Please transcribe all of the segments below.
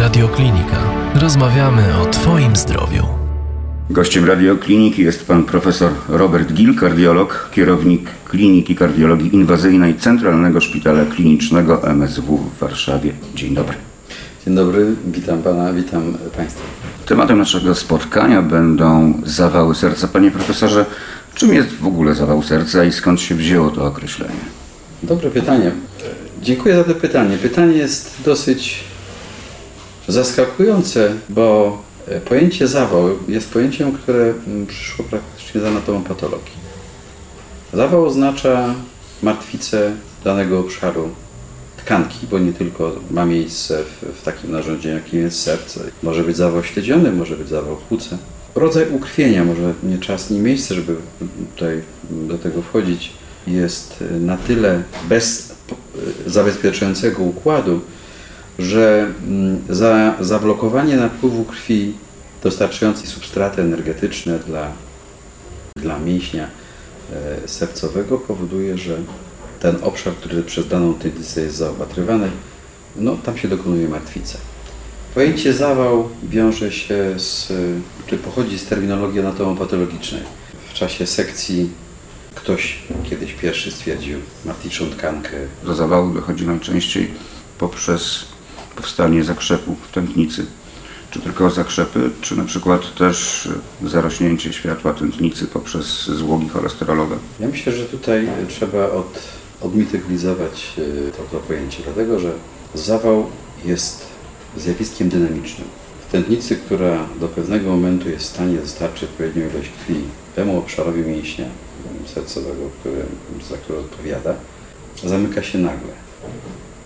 Radioklinika. Rozmawiamy o Twoim zdrowiu. Gościem radiokliniki jest pan profesor Robert Gil, kardiolog, kierownik Kliniki Kardiologii Inwazyjnej Centralnego Szpitala Klinicznego MSW w Warszawie. Dzień dobry. Dzień dobry, witam pana, witam państwa. Tematem naszego spotkania będą zawały serca. Panie profesorze, czym jest w ogóle zawał serca i skąd się wzięło to określenie? Dobre pytanie. Dziękuję za to pytanie. Pytanie jest dosyć zaskakujące, bo pojęcie zawał jest pojęciem, które przyszło praktycznie z anatomą patologii. Zawał oznacza martwicę danego obszaru tkanki, bo nie tylko ma miejsce w, w takim narządzie, jakim jest serce. Może być zawał śledziony, może być zawał płuca. Rodzaj ukrwienia, może nie czas, nie miejsce, żeby tutaj do tego wchodzić, jest na tyle bez zabezpieczającego układu, że za zablokowanie napływu krwi dostarczającej substraty energetyczne dla, dla mięśnia e, sercowego powoduje, że ten obszar, który przez daną tętnicę jest zaopatrywany, no tam się dokonuje martwica. Pojęcie zawał wiąże się z, czy pochodzi z terminologii anatomopatologicznej. W czasie sekcji ktoś kiedyś pierwszy stwierdził martwiczą tkankę. Do zawału dochodzi najczęściej poprzez powstanie zakrzepu w tętnicy. Czy tylko zakrzepy, czy na przykład też zarośnięcie światła tętnicy poprzez złogi cholesterolowe? Ja myślę, że tutaj trzeba od, odmityglizować to, to pojęcie, dlatego że zawał jest zjawiskiem dynamicznym. W tętnicy, która do pewnego momentu jest w stanie dostarczyć odpowiednią ilość krwi temu obszarowi mięśnia sercowego, który, za który odpowiada, zamyka się nagle.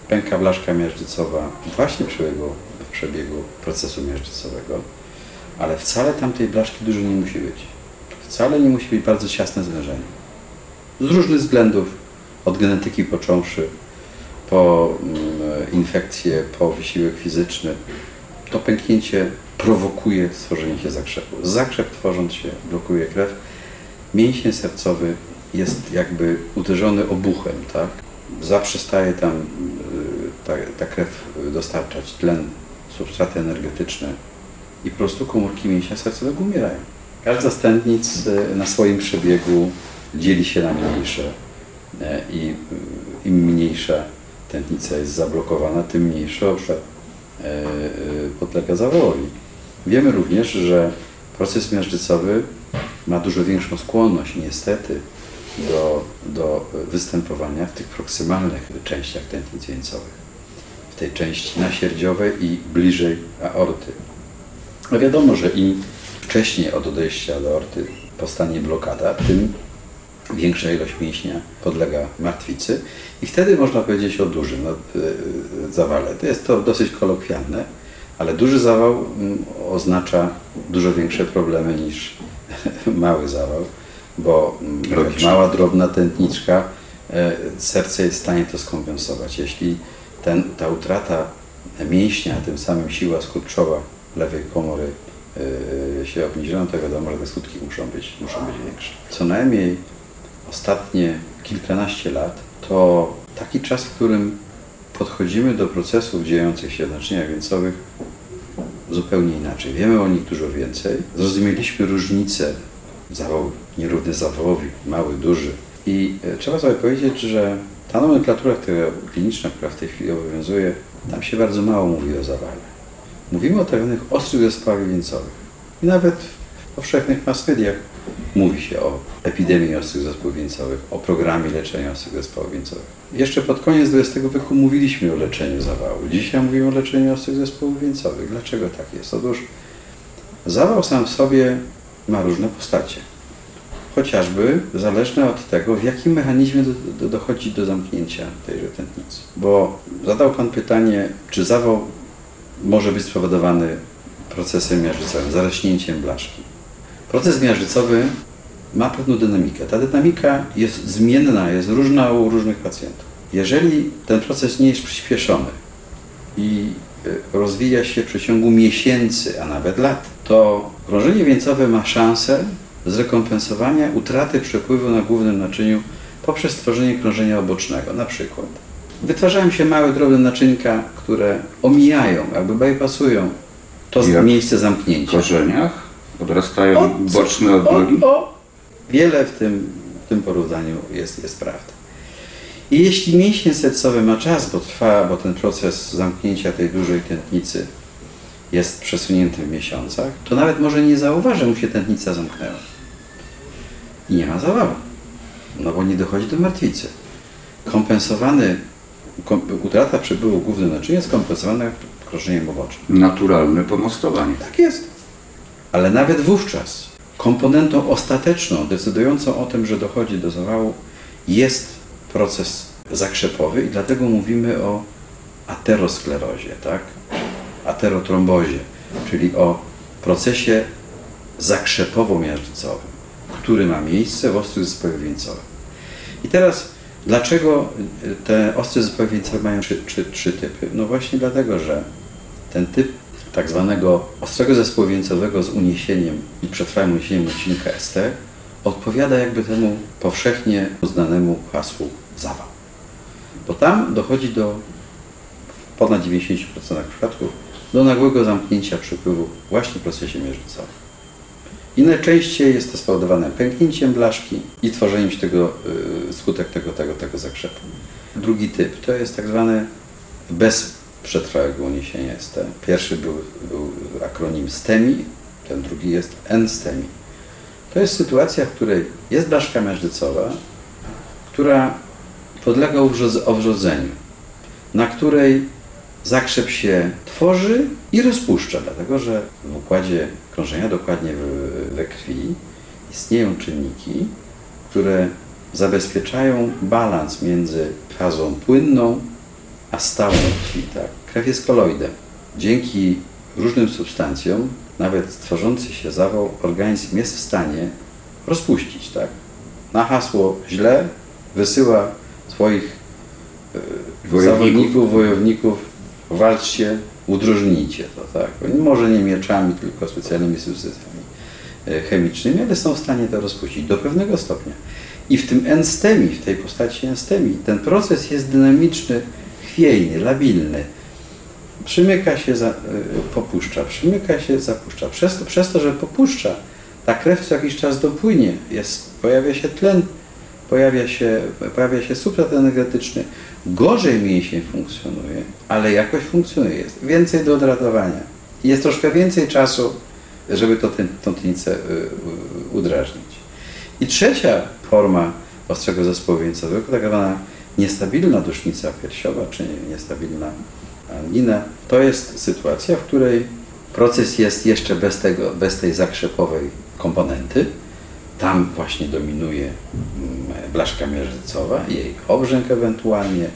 Pęka blaszka miażdżycowa właśnie przebiegu, w przebiegu procesu miażdżycowego, ale wcale tamtej blaszki dużo nie musi być. Wcale nie musi być bardzo ciasne zwężenie. Z różnych względów, od genetyki począwszy, po infekcje, po wysiłek fizyczny, to pęknięcie prowokuje stworzenie się zakrzepu. Zakrzep tworząc się blokuje krew. Mięsień sercowy jest jakby uderzony obuchem, tak? Zaprzestaje tam ta, ta krew dostarczać tlen, substraty energetyczne i po prostu komórki mięśnia sercowego umierają. Każda z tętnic na swoim przebiegu dzieli się na mniejsze i im mniejsza tętnica jest zablokowana, tym mniejszy obszar podlega zawałowi. Wiemy również, że proces miażdżycowy ma dużo większą skłonność niestety do, do występowania w tych proksymalnych częściach tętnic wieńcowych. W tej części nasierdziowej i bliżej aorty. A wiadomo, że im wcześniej od odejścia do aorty powstanie blokada, tym większa ilość mięśnia podlega martwicy i wtedy można powiedzieć o dużym no, zawale. To jest to dosyć kolokwialne, ale duży zawał oznacza dużo większe problemy niż mały zawał, bo jakaś mała, drobna tętniczka, serce jest w stanie to skompensować. Jeśli ten, ta utrata mięśnia, a tym samym siła skurczowa lewej komory się obniżą, to wiadomo, że te skutki muszą być, muszą być większe. Co najmniej ostatnie kilkanaście lat to taki czas, w którym podchodzimy do procesów dziejących się w naczyniach wieńcowych zupełnie inaczej. Wiemy o nich dużo więcej. Zrozumieliśmy różnice zawał nierówny zawałowi, mały, duży. I trzeba sobie powiedzieć, że ta nomenklatura kliniczna, która w tej chwili obowiązuje, tam się bardzo mało mówi o zawale. Mówimy o tak zwanych ostrych zespołach wieńcowych. I nawet w powszechnych mass mediach mówi się o epidemii ostrych zespołów wieńcowych, o programie leczenia ostrych zespołów wieńcowych. Jeszcze pod koniec XX wieku mówiliśmy o leczeniu zawału. Dzisiaj mówimy o leczeniu ostrych zespołów wieńcowych. Dlaczego tak jest? Otóż zawał sam w sobie ma różne postacie. Chociażby zależne od tego, w jakim mechanizmie do, do, dochodzi do zamknięcia tejże tętnicy. Bo zadał Pan pytanie, czy zawał może być spowodowany procesem miażdżycowym, zarośnięciem blaszki. Proces miażdżycowy ma pewną dynamikę. Ta dynamika jest zmienna, jest różna u różnych pacjentów. Jeżeli ten proces nie jest przyspieszony i rozwija się w przeciągu miesięcy, a nawet lat, to krążenie wieńcowe ma szansę zrekompensowania utraty przepływu na głównym naczyniu poprzez stworzenie krążenia obocznego. Na przykład wytwarzają się małe, drobne naczynka, które omijają, jakby bypassują to Jak miejsce W zamknięcia. korzeniach odrastają O, co- boczne odnogi. O, o. Wiele w tym, w tym porównaniu jest, jest prawda. I jeśli mięsień sercowy ma czas, bo trwa, bo ten proces zamknięcia tej dużej tętnicy jest przesunięty w miesiącach, to nawet może nie zauważy, że mu się tętnica zamknęła. I nie ma zawały. No bo nie dochodzi do martwicy. Kompensowany, kom, utrata przepływu głównym naczynia jest kompensowana krążeniem obocznym. Naturalne pomostowanie. Tak jest. Ale nawet wówczas komponentą ostateczną, decydującą o tym, że dochodzi do zawału, jest proces zakrzepowy i dlatego mówimy o aterosklerozie, tak? Aterotrombozie, czyli o procesie zakrzepowo-miażdżycowym, który ma miejsce w ostrych zespołach wieńcowych. I teraz, dlaczego te ostre zespoły wieńcowe mają trzy, trzy, trzy typy? No właśnie dlatego, że ten typ tak zwanego ostrego zespołu wieńcowego z uniesieniem i przetrwałym uniesieniem odcinka ST odpowiada jakby temu powszechnie uznanemu hasłu zawał. Bo tam dochodzi do w ponad 90% przypadków do nagłego zamknięcia przepływu właśnie w procesie miażdżycowym. I najczęściej jest to spowodowane pęknięciem blaszki i tworzeniem się tego, y, skutek tego, tego, tego zakrzepu. Drugi typ to jest tak zwany bez przetrwałego uniesienia ST. Pierwszy był, był akronim STEMI, ten drugi jest NSTEMI. To jest sytuacja, w której jest blaszka miażdżycowa, która podlega owrzodzeniu, na której zakrzep się tworzy i rozpuszcza, dlatego że w układzie krążenia, dokładnie we krwi, istnieją czynniki, które zabezpieczają balans między fazą płynną a stałą krwi. Tak? Krew jest koloidem. Dzięki różnym substancjom, nawet tworzący się zawał, organizm jest w stanie rozpuścić. Tak? Na hasło źle wysyła swoich e, Wojowników. zawodników, wojowników, walczcie, udrożnijcie to. Tak? Oni Może nie mieczami, tylko specjalnymi substancjami e, chemicznymi, ale są w stanie to rozpuścić do pewnego stopnia. I w tym enstemi, w tej postaci enstemi, ten proces jest dynamiczny, chwiejny, labilny. Przymyka się, za, y, popuszcza, przymyka się, zapuszcza. Przez to, przez to, że popuszcza, ta krew co jakiś czas dopłynie, jest, pojawia się tlen, pojawia się, pojawia się substrat energetyczny. Gorzej mięsień funkcjonuje, ale jakoś funkcjonuje. Jest więcej do odratowania. Jest troszkę więcej czasu, żeby to y, y, udrażnić. I trzecia forma ostrego zespołu wieńcowego, tak zwana niestabilna dusznica piersiowa, czy niestabilna angina, to jest sytuacja, w której proces jest jeszcze bez, tego, bez tej zakrzepowej komponenty. Tam właśnie dominuje mm, blaszka miażdżycowa, jej obrzęk ewentualnie,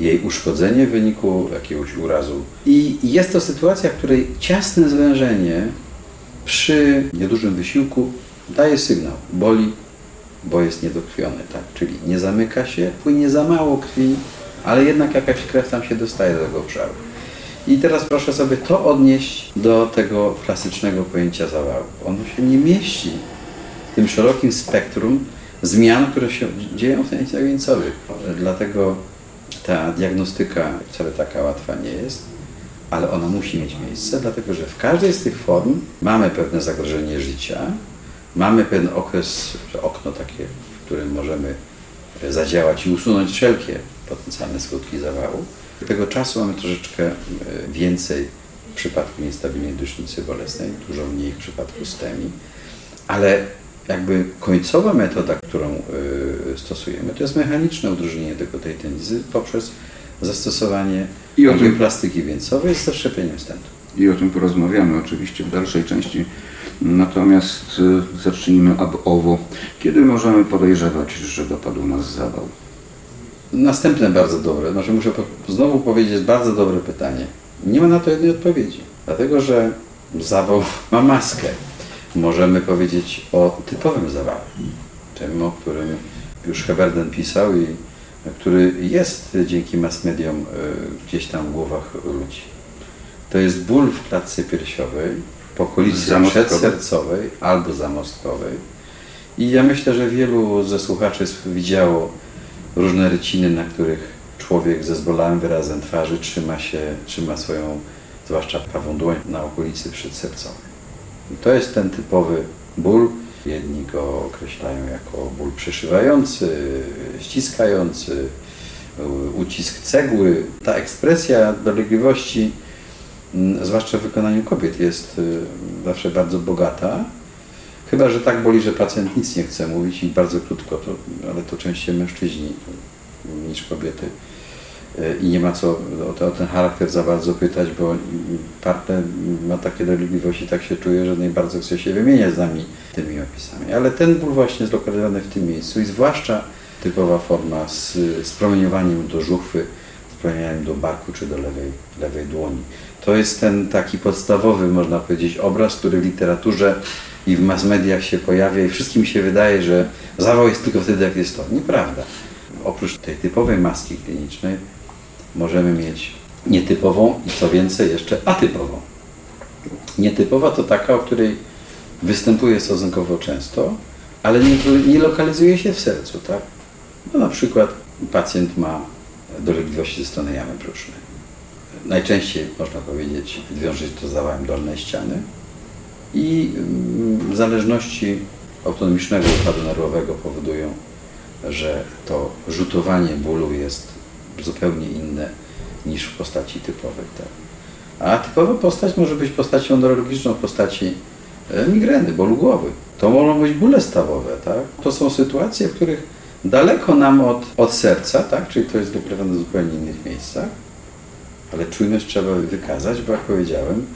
jej uszkodzenie w wyniku jakiegoś urazu. I jest to sytuacja, w której ciasne zwężenie przy niedużym wysiłku daje sygnał, boli, bo jest niedokrwiony, tak? Czyli nie zamyka się, płynie za mało krwi, ale jednak jakaś krew tam się dostaje do tego obszaru. I teraz proszę sobie to odnieść do tego klasycznego pojęcia zawału. Ono się nie mieści w tym szerokim spektrum zmian, które się dzieją w tętnicach wieńcowych. Dlatego ta diagnostyka wcale taka łatwa nie jest, ale ona musi mieć miejsce, dlatego że w każdej z tych form mamy pewne zagrożenie życia, mamy pewien okres, okno takie, w którym możemy zadziałać i usunąć wszelkie potencjalne skutki zawału. Tego czasu mamy troszeczkę e, więcej w przypadku niestabilnej dusznicy bolesnej, dużo mniej w przypadku STEMI, ale jakby końcowa metoda, którą y, stosujemy, to jest mechaniczne udrożnienie tego tej tętnicy poprzez zastosowanie I o tym- plastyki wieńcowej z zaszczepieniem stentu. I o tym porozmawiamy oczywiście w dalszej części. Natomiast y, zacznijmy ab owo. Kiedy możemy podejrzewać, że dopadł nas zawał? Następne bardzo dobre, znaczy muszę po, znowu powiedzieć, bardzo dobre pytanie. Nie ma na to jednej odpowiedzi, dlatego że zawał ma maskę. Możemy powiedzieć o typowym zawale, tym, o którym już Heberden pisał i który jest dzięki mass mediom y, gdzieś tam w głowach ludzi. To jest ból w klatce piersiowej, w okolicy przedsercowej albo zamostkowej, I ja myślę, że wielu ze słuchaczy widziało różne ryciny, na których człowiek ze zbolałym wyrazem twarzy trzyma się, trzyma swoją, zwłaszcza prawą dłoń na okolicy przedsercowej. I to jest ten typowy ból. Jedni go określają jako ból przeszywający, ściskający, ucisk cegły. Ta ekspresja dolegliwości, zwłaszcza w wykonaniu kobiet, jest y, zawsze bardzo bogata. Chyba, że tak boli, że pacjent nic nie chce mówić i bardzo krótko, to, ale to częściej mężczyźni niż kobiety. Y, I nie ma co o, ten charakter za bardzo pytać, bo partner ma takie dolegliwości, tak się czuje, że najbardziej chce się wymieniać z nami tymi opisami. Ale ten ból właśnie zlokalizowany w tym miejscu i zwłaszcza typowa forma z, z promieniowaniem do żuchwy, z promieniowaniem do barku czy do lewej, lewej dłoni. To jest ten taki podstawowy, można powiedzieć, obraz, który w literaturze i w mass mediach się pojawia i wszystkim się wydaje, że zawał jest tylko wtedy, jak jest to. Nieprawda. Oprócz tej typowej maski klinicznej możemy mieć nietypową i co więcej jeszcze atypową. Nietypowa to taka, o której występuje stosunkowo często, ale nie, nie lokalizuje się w sercu, tak? No, na przykład pacjent ma dolegliwości ze strony jamy brzusznej. Najczęściej można powiedzieć, wiąże się to z zawałem dolnej ściany i mm, zależności autonomicznego układu nerwowego powodują, że to rzutowanie bólu jest zupełnie inne niż w postaci typowej. Tak? A typowa postać może być postacią neurologiczną postaci e, migreny, bólu głowy. To mogą być bóle stawowe. Tak? To są sytuacje, w których daleko nam od, od serca, tak? czyli to jest wykrywane w zupełnie innych miejscach, ale czujność trzeba wykazać, bo jak powiedziałem,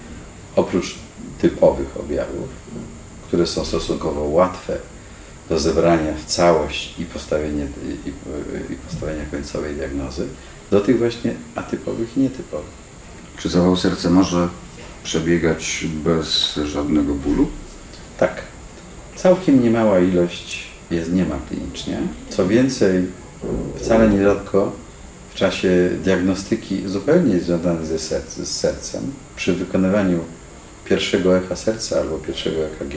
oprócz typowych objawów, które są stosunkowo łatwe do zebrania w całość i postawienia, i, i postawienia końcowej diagnozy, do tych właśnie atypowych i nietypowych. Czy zawał serca może przebiegać bez żadnego bólu? Tak. Całkiem niemała ilość jest nie ma klinicznie. Co więcej, wcale nierzadko w czasie diagnostyki zupełnie związanej ze serc, z sercem, przy wykonywaniu pierwszego echa serca albo pierwszego EKG,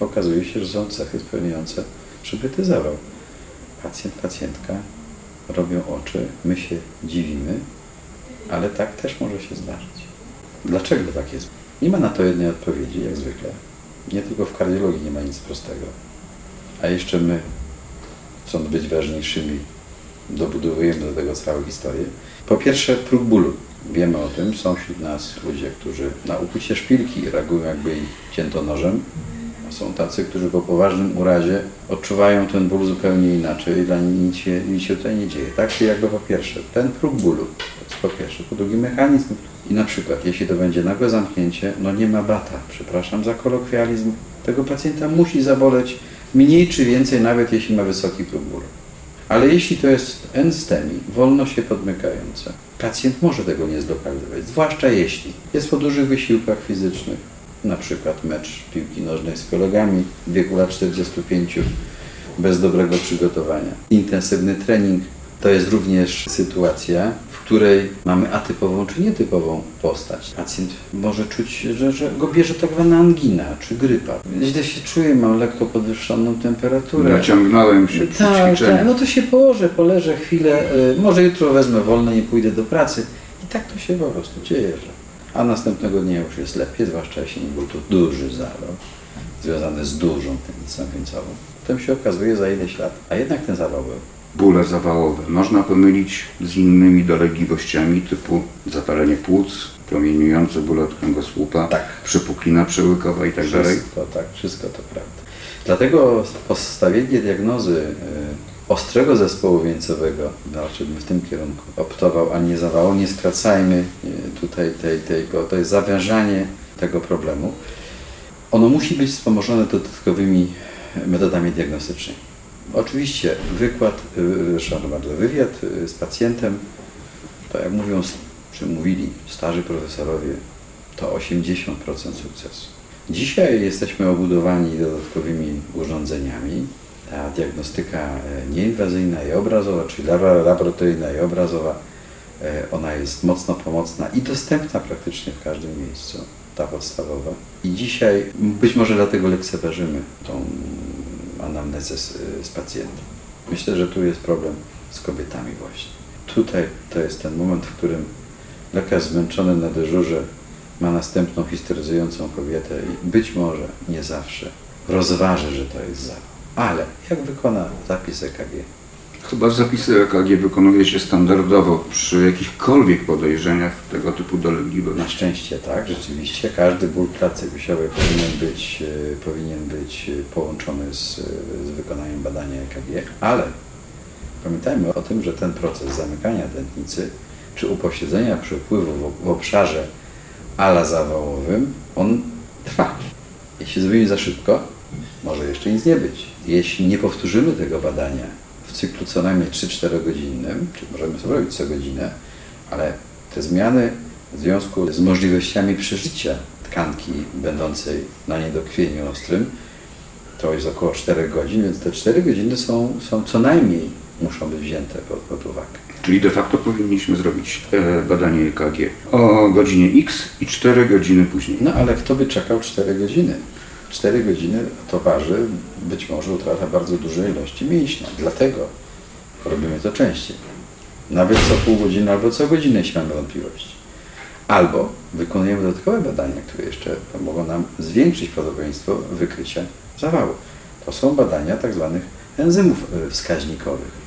okazuje się, że są cechy spełniające przybyty zawał. Pacjent, pacjentka robią oczy, my się dziwimy, ale tak też może się zdarzyć. Dlaczego tak jest? Nie ma na to jednej odpowiedzi, jak zwykle. Nie tylko w kardiologii nie ma nic prostego. A jeszcze my, chcąc być ważniejszymi, dobudowujemy do tego całą historię. Po pierwsze, próg bólu. Wiemy o tym, są wśród nas ludzie, którzy na ukłucie szpilki reagują jakby ich cięto nożem. A są tacy, którzy po poważnym urazie odczuwają ten ból zupełnie inaczej i dla nich nic się, nic się tutaj nie dzieje. Tak, czyli jakby po pierwsze, ten próg bólu, to jest po pierwsze. Po drugie, mechanizm. I na przykład, jeśli to będzie nagłe zamknięcie, no nie ma bata, przepraszam za kolokwializm, tego pacjenta musi zaboleć mniej czy więcej, nawet jeśli ma wysoki próg bólu. Ale jeśli to jest endstemi, wolno się podmykające, pacjent może tego nie zlokalizować, zwłaszcza jeśli jest po dużych wysiłkach fizycznych, na przykład mecz piłki nożnej z kolegami w wieku lat 45 bez dobrego przygotowania, intensywny trening, to jest również sytuacja, której mamy atypową czy nietypową postać. Pacjent może czuć, że, że go bierze tak zwana angina czy grypa. Źle się czuje, mam lekko podwyższoną temperaturę. Naciągnąłem się przy tak, tak, no to się położę, poleżę chwilę, y, może jutro wezmę wolne, nie pójdę do pracy. I tak to się po prostu dzieje, że... A następnego dnia już jest lepiej, zwłaszcza jeśli nie był to duży zawał, związany z dużą tętnicą końcową. Potem się okazuje za ileś lat, a jednak ten zawał był. Bóle zawałowe można pomylić z innymi dolegliwościami typu zapalenie płuc, promieniujące bóle od kręgosłupa, Tak. przypuklina przełykowa i tak dalej. Wszystko, tak, wszystko to prawda. Dlatego postawienie diagnozy y, ostrego zespołu wieńcowego, znaczy bym w tym kierunku optował, a nie zawału, nie skracajmy y, tutaj tej, tego, to jest zawężanie tego problemu. Ono musi być wspomożone dodatkowymi metodami diagnostycznymi. Oczywiście wykład, y, szanowny bardzo, wywiad y, z pacjentem, to jak mówią, czy mówili starzy profesorowie, to 80% sukcesu. Dzisiaj jesteśmy obudowani dodatkowymi urządzeniami. Ta diagnostyka e, nieinwazyjna i obrazowa, czyli labo- laboratoryjna i obrazowa, e, ona jest mocno pomocna i dostępna praktycznie w każdym miejscu, ta podstawowa. I dzisiaj być może dlatego lekceważymy tą anamnezę z, z pacjentem. Myślę, że tu jest problem z kobietami właśnie. Tutaj to jest ten moment, w którym lekarz zmęczony na dyżurze ma następną histeryzującą kobietę i być może, nie zawsze, rozważy, że to jest zawał. Ale jak wykona zapis EKG? Chyba zapisy EKG wykonuje się standardowo przy jakichkolwiek podejrzeniach tego typu dolegliwości. Na szczęście tak, rzeczywiście każdy ból klatce piersiowej powinien być, e, powinien być e, połączony z, z wykonaniem badania EKG, ale pamiętajmy o tym, że ten proces zamykania tętnicy czy upośledzenia przepływu w, obszarze ala zawałowym, on trwa. Jeśli zrobimy za szybko, może jeszcze nic nie być. Jeśli nie powtórzymy tego badania cyklu co najmniej 3-4 godzinnym, czy możemy sobie robić co godzinę, ale te zmiany w związku z możliwościami przeżycia tkanki będącej na niedokrwieniu ostrym, to jest około 4 godzin, więc te 4 godziny są, są co najmniej muszą być wzięte pod, pod uwagę. Czyli de facto powinniśmy zrobić e, badanie EKG o godzinie X i 4 godziny później. No ale kto by czekał 4 godziny? 4 godziny towarzy być może utrata bardzo dużej ilości mięśnia. Dlatego robimy to częściej. Nawet co pół godziny albo co godzinę, jeśli mamy wątpliwości. Albo wykonujemy dodatkowe badania, które jeszcze mogą nam zwiększyć prawdopodobieństwo wykrycia zawału. To są badania tak zwanych enzymów e, wskaźnikowych.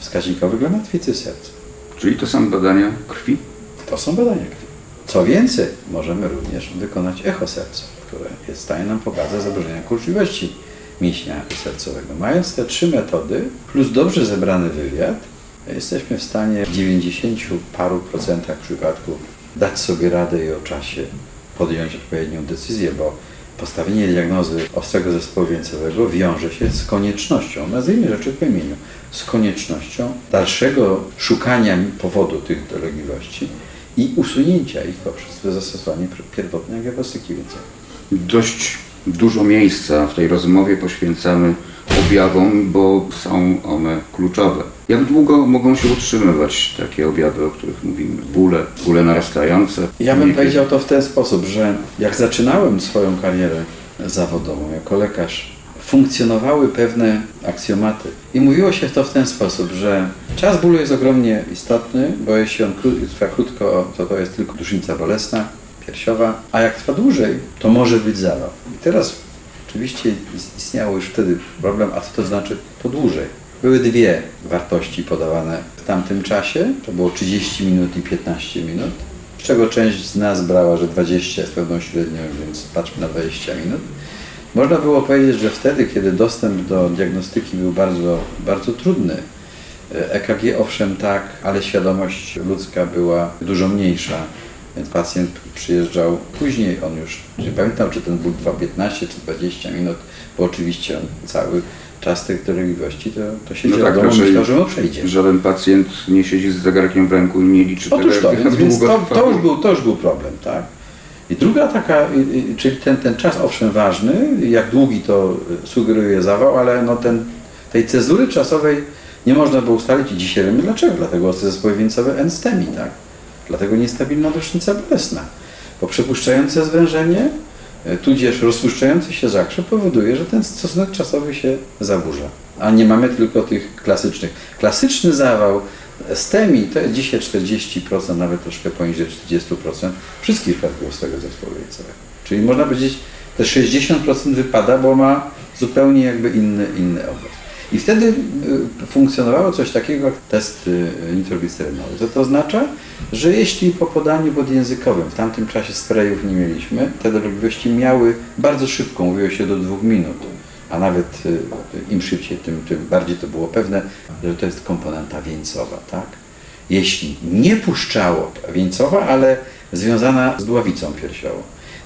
Wskaźnikowych dla martwicy serca. Czyli to są badania krwi? To są badania krwi. Co więcej, możemy również wykonać echo serca, które jest w stanie nam pokazać zaburzenia kurczliwości mięśnia sercowego. Mając te trzy metody, plus dobrze zebrany wywiad, jesteśmy w stanie w 90 paru procentach przypadków dać sobie radę i o czasie podjąć odpowiednią decyzję, bo postawienie diagnozy ostrego zespołu wieńcowego wiąże się z koniecznością, nazwijmy rzeczy po imieniu, z koniecznością dalszego szukania powodu tych dolegliwości i usunięcia ich poprzez zastosowanie pierwotnej diagnostyki wieńcowej. Dość dużo miejsca w tej rozmowie poświęcamy objawom, bo są one kluczowe. Jak długo mogą się utrzymywać takie objawy, o których mówimy? Bóle, bóle narastające? Ja bym powiedział to w ten sposób, że jak zaczynałem swoją karierę zawodową jako lekarz, funkcjonowały pewne aksjomaty i mówiło się to w ten sposób, że czas bólu jest ogromnie istotny, bo jeśli on trwa krótko, to to jest tylko dusznica bolesna, piersiowa, a jak trwa dłużej, to może być zawał. I teraz oczywiście is- istniało już wtedy problem, a co to znaczy to dłużej. Były dwie wartości podawane w tamtym czasie, to było 30 minut i 15 minut, z czego część z nas brała, że 20 jest pewną średnią, więc patrzmy na 20 minut. Można było powiedzieć, że wtedy, kiedy dostęp do diagnostyki był bardzo, bardzo trudny, EKG owszem tak, ale świadomość ludzka była dużo mniejsza, pacjent przyjeżdżał później, on już nie pamiętał, czy ten ból trwał 15 czy 20 minut, bo oczywiście on cały czas tych dolegliwości to, to siedział No tak, domu, myślał, że mu przejdzie. Żaden pacjent nie siedzi z zegarkiem w ręku i nie liczy Otóż to, tego, więc, więc długo to, to, już był, to już był problem, tak? I druga taka, czyli ten, ten czas owszem ważny, jak długi to y, sugeruje zawał, ale no ten, tej cezury czasowej nie można było ustalić i dzisiaj wiemy dlaczego. Dlatego ostre zespoły wieńcowe enstemii, tak? Dlatego niestabilna dusznica bolesna. Bo przepuszczające zwężenie, y, tudzież rozpuszczający się zakrzew powoduje, że ten stosunek czasowy się zaburza. A nie mamy tylko tych klasycznych. Klasyczny zawał STEMI to jest dzisiaj 40%, nawet troszkę poniżej 40% wszystkich przypadków ostrego zespołu wieńcowego. Czyli można powiedzieć, te 60% wypada, bo ma zupełnie jakby inny, inny obraz. I wtedy y, funkcjonowało coś takiego jak test y, nitroglicerynowy. Co to oznacza? Że jeśli po podaniu podjęzykowym, w tamtym czasie sprayów nie mieliśmy, te dolegliwości miały bardzo szybko, mówiło się do dwóch minut, a nawet y, im szybciej, tym, tym bardziej to było pewne, że to jest komponenta wieńcowa, tak? Jeśli nie puszczało, wieńcowa, ale związana z dławicą piersiową.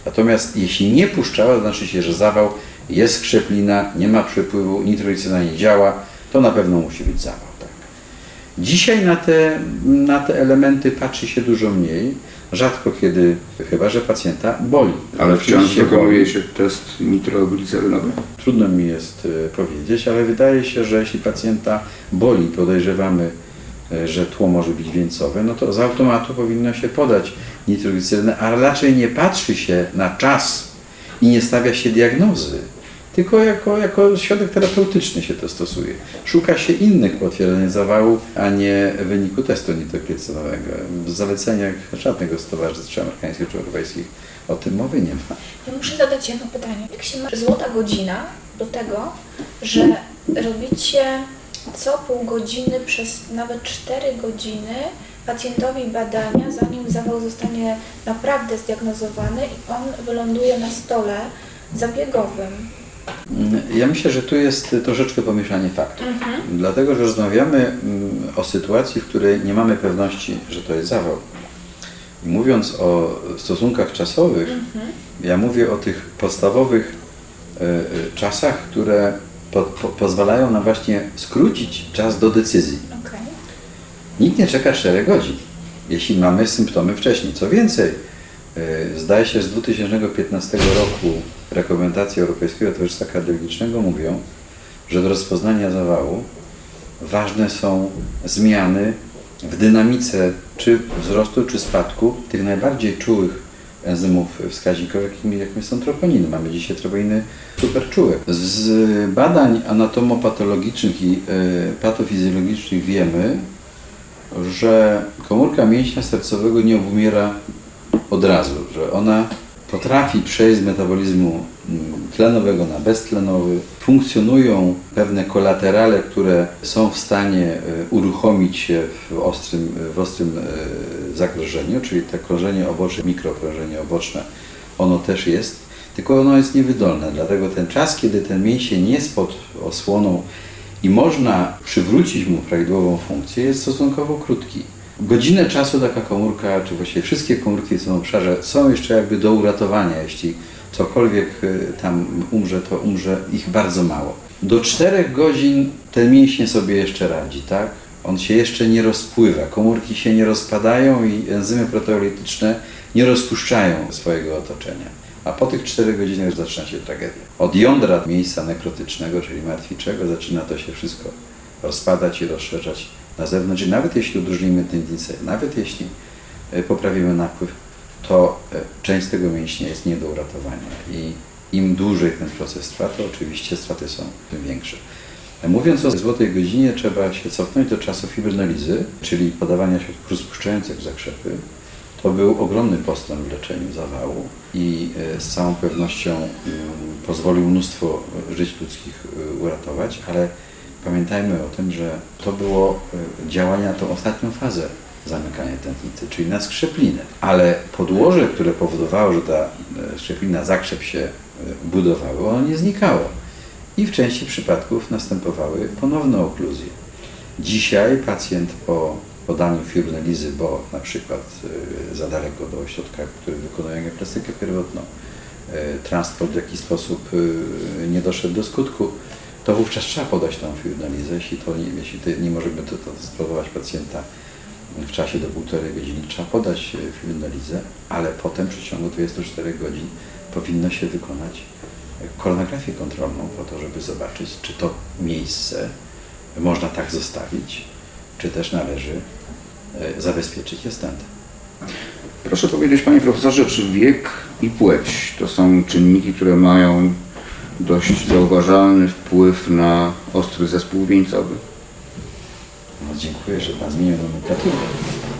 Natomiast jeśli nie puszczała, to znaczy się, że zawał jest skrzeplina, nie ma przepływu, nitrogliceryna nie działa, to na pewno musi być zawał. Dzisiaj na te, na te elementy patrzy się dużo mniej, rzadko kiedy, chyba że pacjenta boli. Ale wciąż wykonuje boli. się test nitroglicerynowy. Trudno mi jest y, powiedzieć, ale wydaje się, że jeśli pacjenta boli, podejrzewamy, y, że tło może być wieńcowe, no to z automatu powinno się podać nitroglicerynę, ale raczej nie patrzy się na czas i nie stawia się diagnozy, tylko jako, jako środek terapeutyczny się to stosuje. Szuka się innych potwierdzeń zawału, a nie wyniku testu nitroglicerolowego. W zaleceniach żadnego stowarzyszenia amerykańskich czy europejskich o tym mowy nie ma. Ja muszę zadać jedno pytanie. Jak się ma złota godzina do tego, że robicie co pół godziny przez nawet 4 godziny pacjentowi badania, zanim zawał zostanie naprawdę zdiagnozowany i on wyląduje na stole zabiegowym. Ja myślę, że tu jest troszeczkę pomieszanie faktów. Dlatego, że rozmawiamy mm, o sytuacji, w której nie mamy pewności, że to jest zawał. I mówiąc o stosunkach czasowych, ja mówię o tych podstawowych e, e, czasach, które po, po, pozwalają nam właśnie skrócić czas do decyzji. Okej. Nikt nie czeka 4 godzin, jeśli mamy symptomy wcześniej. Co więcej, zdaje się, z 2015 roku rekomendacje Europejskiego Towarzystwa Kardiologicznego mówią, że do rozpoznania zawału ważne są zmiany w dynamice czy wzrostu, czy spadku tych najbardziej czułych enzymów wskaźnikowych, jakimi, jakimi są troponiny. Mamy dzisiaj troponiny superczułe. Z badań anatomopatologicznych i y, patofizjologicznych wiemy, że komórka mięśnia sercowego nie obumiera od razu, że ona potrafi przejść z metabolizmu mm, tlenowego na beztlenowy. Funkcjonują pewne kolaterale, które są w stanie e, uruchomić się w ostrym, w ostrym e, zagrożeniu, czyli te krążenie oboczne, mikrokrążenie oboczne, ono też jest, tylko ono jest niewydolne. Dlatego ten czas, kiedy ten mięsień jest pod osłoną i można przywrócić mu prawidłową funkcję, jest stosunkowo krótki. Godzinę czasu taka komórka, czy właściwie wszystkie komórki w tym obszarze są jeszcze jakby do uratowania. Jeśli cokolwiek y, tam umrze, to umrze ich bardzo mało. Do 4 godzin ten mięśnie sobie jeszcze radzi, tak? On się jeszcze nie rozpływa, komórki się nie rozpadają i enzymy proteolityczne nie rozpuszczają swojego otoczenia. A po tych 4 godzinach zaczyna się tragedia. Od jądra miejsca nekrotycznego, czyli martwiczego, zaczyna to się wszystko rozpadać i rozszerzać na zewnątrz. Nawet jeśli udróżnimy tętnicę, nawet jeśli e, poprawimy napływ, to e, część tego mięśnia jest nie do uratowania. I im dłużej ten proces trwa, to oczywiście straty są tym większe. E, Mówiąc o złotej godzinie, trzeba się cofnąć do czasu fibrynolizy, czyli podawania środków rozpuszczających zakrzepy. To był ogromny postęp w leczeniu zawału i z całą pewnością mm, pozwolił mnóstwo żyć ludzkich uratować, ale Pamiętajmy o tym, że to było e, działanie na tą ostatnią fazę zamykania tętnicy, czyli na skrzeplinę. Ale podłoże, które powodowało, że ta e, skrzeplina, zakrzep się e, budowały, ono nie znikało. I w części przypadków następowały ponowne okluzje. Dzisiaj pacjent po podaniu fibrynolizy, bo na przykład za daleko do ośrodka, który wykonuje angioplastykę pierwotną, transport w jakiś sposób nie doszedł do skutku, to wówczas trzeba podać tą fibrynalizę. Jeśli, to nie, jeśli to nie możemy to, to spróbować pacjenta w czasie do półtorej godziny, trzeba podać e, fibrynalizę, ale potem w przeciągu 24 godzin powinno się wykonać kolonografię kontrolną po to, żeby zobaczyć, czy to miejsce można tak zostawić, czy też należy e, zabezpieczyć je stentem. Proszę powiedzieć, panie profesorze, czy wiek i płeć to są czynniki, które mają dość zauważalny wpływ na ostry zespół wieńcowy? No, dziękuję, że Pan zmienił nomenklaturę.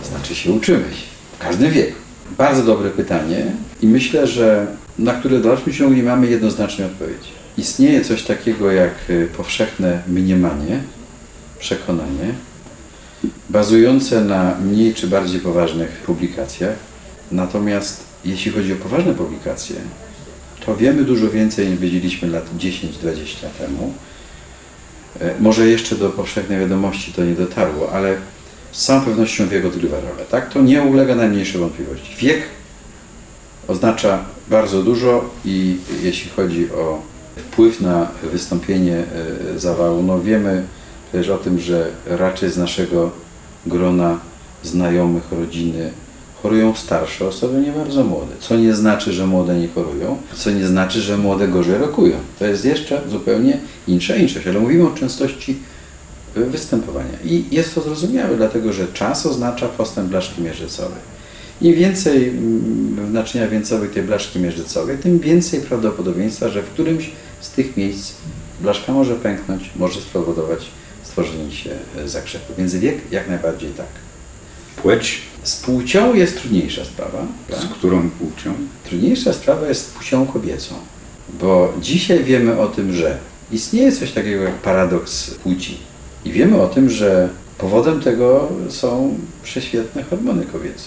Znaczy się uczymy się. W każdym wieku. Bardzo dobre pytanie i myślę, że na które w dalszym ciągu nie mamy jednoznacznej odpowiedzi. Istnieje coś takiego jak y, powszechne mniemanie, przekonanie, bazujące na mniej czy bardziej poważnych publikacjach. Natomiast jeśli chodzi o poważne publikacje, wiemy dużo więcej niż wiedzieliśmy lat 10-20 temu. E, może jeszcze do powszechnej wiadomości to nie dotarło, ale z całą pewnością wiek odgrywa rolę. Tak? To nie ulega najmniejszej wątpliwości. Wiek oznacza bardzo dużo i jeśli chodzi o wpływ na wystąpienie e, zawału, no wiemy też o tym, że raczej z naszego grona znajomych, rodziny chorują starsze osoby, nie bardzo młode. Co nie znaczy, że młode nie chorują, co nie znaczy, że młode gorzej rokują. To jest jeszcze zupełnie insza inszość, ale mówimy o częstości występowania. I jest to zrozumiałe, dlatego że czas oznacza postęp blaszki mierzycowej. Im więcej mm, naczynia wieńcowych tej blaszki mierzycowej, tym więcej prawdopodobieństwa, że w którymś z tych miejsc blaszka może pęknąć, może spowodować stworzenie się e, zakrzepu. Więc wiek jak najbardziej tak. Płeć, Z płcią jest trudniejsza sprawa. z prawda? którą płcią? Trudniejsza sprawa jest z płcią kobiecą, bo dzisiaj wiemy o tym, że istnieje coś takiego jak paradoks płci. I wiemy o tym, że powodem tego są prześwietne hormony kobiece.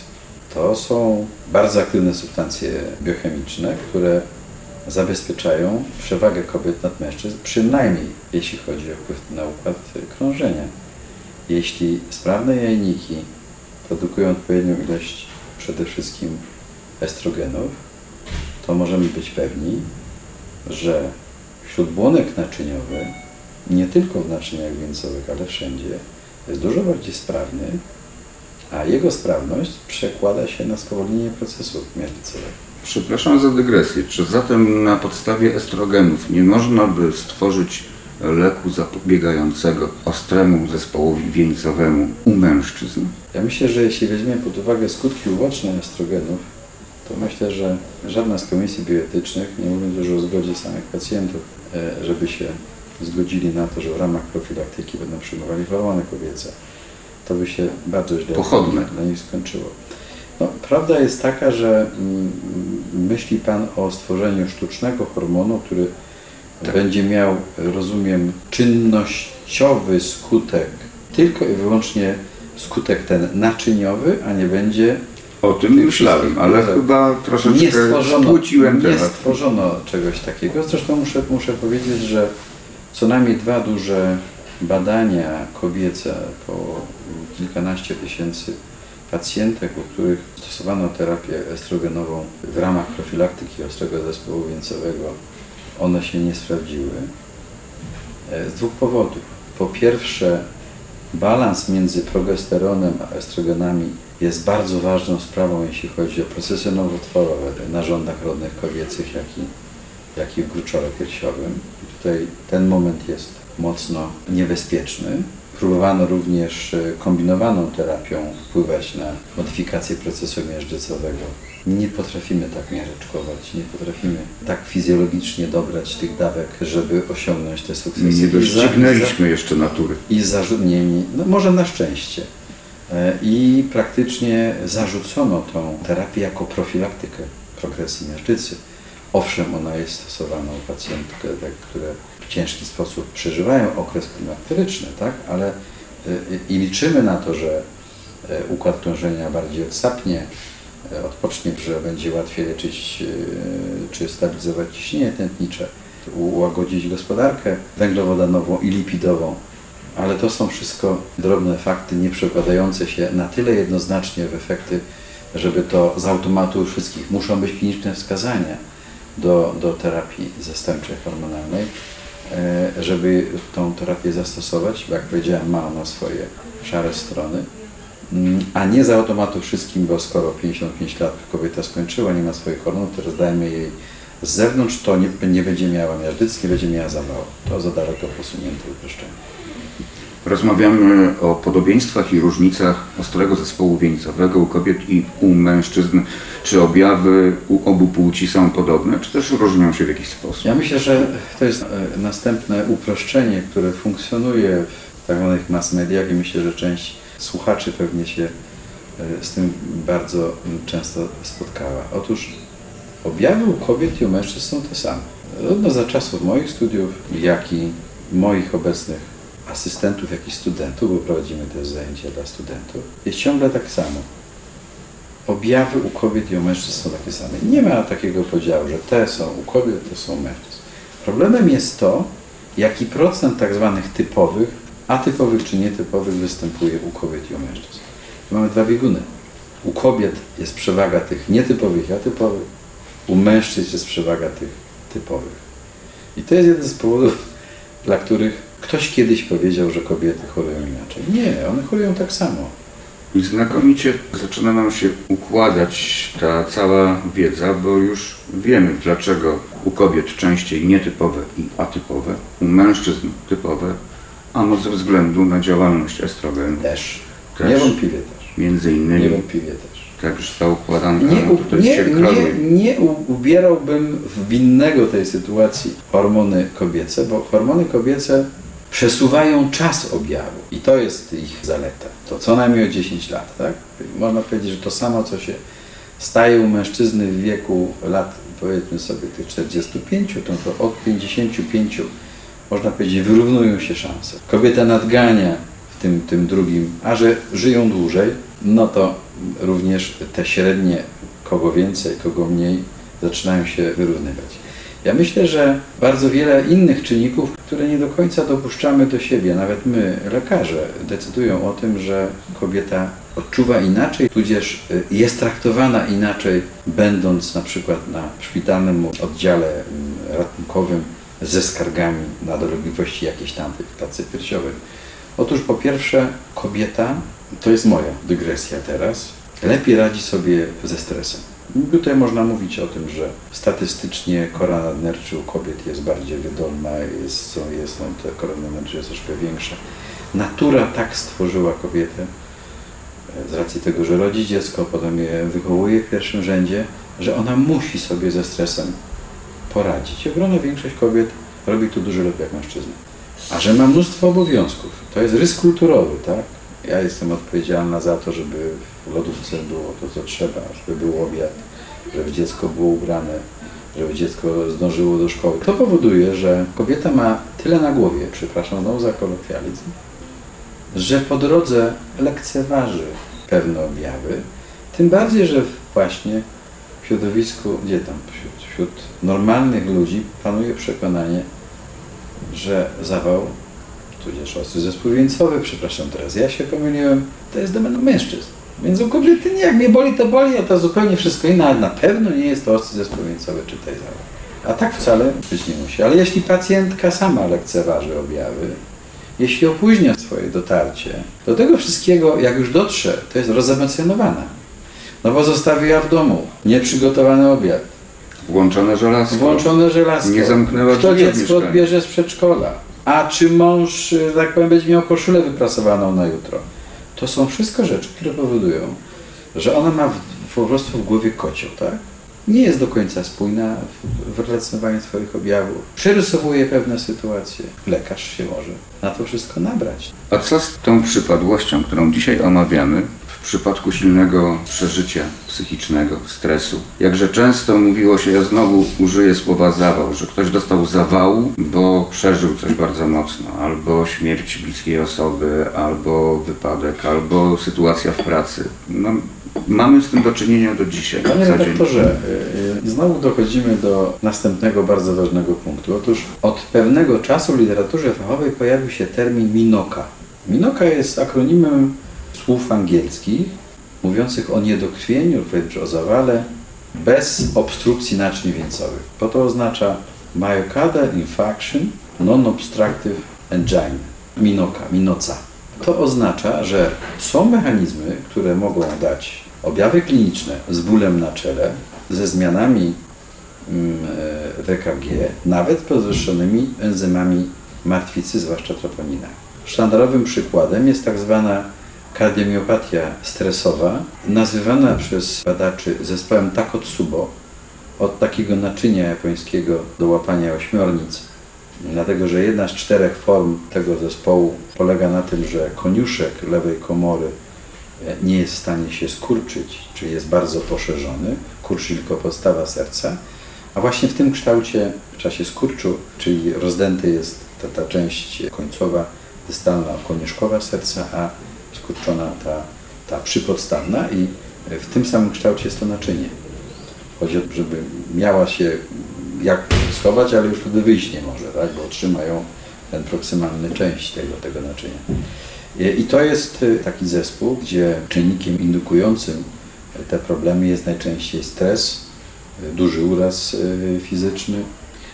To są bardzo aktywne substancje biochemiczne, które zabezpieczają przewagę kobiet nad mężczyzn, przynajmniej jeśli chodzi o wpływ na układ krążenia. Jeśli sprawne jajniki produkują odpowiednią ilość przede wszystkim estrogenów, to możemy być pewni, że śródbłonek naczyniowy, nie tylko w naczyniach wieńcowych, ale wszędzie, jest dużo bardziej sprawny, a jego sprawność przekłada się na spowolnienie procesu miażdżycowego. Przepraszam za dygresję. Czy zatem na podstawie estrogenów nie można by stworzyć leku zapobiegającego ostremu zespołowi wieńcowemu u mężczyzn? Ja myślę, że jeśli weźmiemy pod uwagę skutki uboczne estrogenów, to myślę, że żadna z komisji bioetycznych, nie mówiąc już o zgodzie samych pacjentów, e, żeby się zgodzili na to, że w ramach profilaktyki będą przyjmowali hormony kobiece, to by się bardzo źle Pochodne. dla nich skończyło. No, prawda jest taka, że mm, myśli Pan o stworzeniu sztucznego hormonu, który Tak. będzie miał, rozumiem, czynnościowy skutek, tylko i wyłącznie skutek ten naczyniowy, a nie będzie O tym myślałem, ale chyba troszeczkę nie stworzono, spłuciłem nie temat. stworzono czegoś takiego. Zresztą muszę, muszę powiedzieć, że co najmniej dwa duże badania kobiece po kilkanaście tysięcy pacjentek, u których stosowano terapię estrogenową w ramach profilaktyki ostrego zespołu wieńcowego, one się nie sprawdziły. E, Z dwóch powodów. Po pierwsze, balans między progesteronem a estrogenami jest bardzo ważną sprawą, jeśli chodzi o procesy nowotworowe narządach rodnych kobiecych, jak i, jak i w gruczole piersiowym. Tutaj ten moment jest mocno niebezpieczny. Próbowano również e, kombinowaną terapią wpływać na modyfikację procesu miażdżycowego. Nie potrafimy tak miareczkować, nie potrafimy tak fizjologicznie dobrać tych dawek, żeby osiągnąć te sukcesy. Nie doścignęliśmy jeszcze natury. i zarzuceni, no może na szczęście. E, I praktycznie zarzucono tą terapię jako profilaktykę progresji miażdżycy. Owszem, ona jest stosowana u pacjentek, które w ciężki sposób przeżywają okres klimakteryczny, tak? ale e, i liczymy na to, że e, układ krążenia bardziej odsapnie, odpocznie, że będzie łatwiej leczyć e, czy stabilizować ciśnienie tętnicze, ułagodzić gospodarkę węglowodanową i lipidową. Ale to są wszystko drobne fakty, nie przekładające się na tyle jednoznacznie w efekty, żeby to z automatu wszystkich muszą być kliniczne wskazania do, do terapii zastępczej hormonalnej, e, żeby tą terapię zastosować, bo jak powiedziałem, ma ona swoje szare strony, a nie z automatu wszystkim, bo skoro 55 lat kobieta skończyła, nie ma swoich hormonów, teraz dajmy jej z zewnątrz, to nie, nie będzie miała miażdżycy, nie będzie miała zawału. To za daleko posunięte uproszczenie. Rozmawiamy o podobieństwach i różnicach ostrego zespołu wieńcowego u kobiet i u mężczyzn. Czy objawy u obu płci są podobne, czy też różnią się w jakiś sposób? Ja myślę, że to jest e, następne uproszczenie, które funkcjonuje w tak zwanych mass mediach i myślę, że część słuchaczy pewnie się e, z tym bardzo mm, często spotkała. Otóż objawy u kobiet i u mężczyzn są te same. Zarówno za czasów moich studiów, jak i moich obecnych asystentów, jak i studentów, bo prowadzimy też zajęcia dla studentów, jest ciągle tak samo. Objawy u kobiet i u mężczyzn są takie same. Nie ma takiego podziału, że te są u kobiet, te są u mężczyzn. Problemem jest to, jaki procent tak zwanych typowych, atypowych czy nietypowych występuje u kobiet i u mężczyzn. Mamy dwa bieguny. U kobiet jest przewaga tych nietypowych i atypowych, u mężczyzn jest przewaga tych typowych. I to jest jeden z powodów, dla których ktoś kiedyś powiedział, że kobiety chorują inaczej. Nie, one chorują tak samo. I znakomicie zaczyna nam się układać ta cała wiedza, bo już wiemy, dlaczego u kobiet częściej nietypowe i atypowe, u mężczyzn typowe, ano ze względu na działalność estrogenu. Też. Też. Niewątpliwie też. Między innymi Niewątpliwie też. tak już ta układanka, Nie, no tutaj nie, się nie, klaruje. nie ubierałbym w winnego tej sytuacji hormony kobiece, bo hormony kobiece przesuwają czas objawu i to jest ich zaleta. To co najmniej o 10 lat, tak? Można powiedzieć, że to samo, co się staje u mężczyzny w wieku lat, powiedzmy sobie tych 45, to, to od 55 można powiedzieć wyrównują się szanse. Kobieta nadgania w tym, tym drugim, a że żyją dłużej, no to również te średnie, kogo więcej, kogo mniej, zaczynają się wyrównywać. Ja myślę, że bardzo wiele innych czynników, które nie do końca dopuszczamy do siebie, nawet my, lekarze, decydują o tym, że kobieta odczuwa inaczej, tudzież y, jest traktowana inaczej, będąc na przykład na szpitalnym oddziale mm, ratunkowym ze skargami na dolegliwości jakieś tam w tacy piersiowej. Otóż po pierwsze kobieta, to jest moja dygresja teraz, lepiej radzi sobie ze stresem. Tutaj można mówić o tym, że statystycznie kora nadnerczy u kobiet jest bardziej wydolna, jest, są, jest, są te kora nadnerczy jest troszkę większa. Natura tak stworzyła kobietę, e, z racji tego, że rodzi dziecko, potem je wychowuje w pierwszym rzędzie, że ona musi sobie ze stresem poradzić. Ogromna większość kobiet robi to dużo lepiej jak mężczyzna. A że ma mnóstwo obowiązków. To jest rys kulturowy, tak? Ja jestem odpowiedzialna za to, żeby w lodówce było to, co trzeba, żeby był obiad, żeby dziecko było ubrane, żeby dziecko zdążyło do szkoły. To powoduje, że kobieta ma tyle na głowie, przepraszam znowu za kolokwializm, że po drodze lekceważy pewne objawy, tym bardziej, że właśnie w środowisku, gdzie tam, wśród, normalnych ludzi panuje przekonanie, że zawał, tudzież ostry zespół wieńcowy, przepraszam teraz, ja się pomyliłem, to jest domena mężczyzn. Więc u kobiety nie, jak mnie boli, to boli, a to zupełnie wszystko inne, ale na pewno nie jest to ostry zespół wieńcowy czy tej zawał. A tak wcale być nie musi. Ale jeśli pacjentka sama lekceważy objawy, jeśli opóźnia swoje dotarcie, do tego wszystkiego, jak już dotrze, to jest rozemocjonowana. No bo zostawiła w domu nieprzygotowany obiad, Włączone żelazko. włączone żelazko. Nie zamknęła Kto dziecko odbierze z przedszkola? A czy mąż, tak powiem, będzie miał koszulę wyprasowaną na jutro? To są wszystko rzeczy, które powodują, że ona ma w, po prostu w głowie kocioł, tak? Nie jest do końca spójna w, w relacjonowaniu swoich objawów. Przerysowuje pewne sytuacje. Lekarz się może na to wszystko nabrać. A co z tą przypadłością, którą dzisiaj omawiamy, w przypadku silnego przeżycia psychicznego, stresu? Jakże często mówiło się, ja znowu użyję słowa zawał, że ktoś dostał zawału, bo przeżył coś bardzo mocno, albo śmierć bliskiej osoby, albo wypadek, albo sytuacja w pracy. No, mamy z tym do czynienia do dzisiaj. Panie co dzień. redaktorze, y, y, znowu dochodzimy do następnego bardzo ważnego punktu. Otóż od pewnego czasu w literaturze fachowej pojawił się termin minoka. Minoka jest akronimem słów angielskich mówiących o niedokrwieniu wręcz o zawale bez obstrukcji naczyń wieńcowych. Bo to oznacza myocardial infarction non-obstructive angina. Minoka, minoca. To oznacza, że są mechanizmy, które mogą dać objawy kliniczne z bólem na czele, ze zmianami mm, e, w EKG, nawet podwyższonymi enzymami martwicy, zwłaszcza troponina. Sztandarowym przykładem jest tak zwana kardiomiopatia stresowa, nazywana przez badaczy zespołem Takotsubo, od takiego naczynia japońskiego do łapania ośmiornic, dlatego że jedna z czterech form tego zespołu polega na tym, że koniuszek lewej komory e, nie jest w stanie się skurczyć, czyli jest bardzo poszerzony, kurczy tylko podstawa serca, a właśnie w tym kształcie w czasie skurczu, czyli rozdęty jest ta, ta część końcowa, dystalna, koniuszkowa serca, a skurczona ta, ta przypodstawna i w tym samym kształcie jest to naczynie. Chodzi o to, żeby miała się jak schować, ale już wtedy wyjść nie może, tak? bo trzymają ten proksymalny część tego, tego naczynia. I i to jest y, taki zespół, gdzie czynnikiem indukującym te problemy jest najczęściej stres, y, duży uraz y, fizyczny.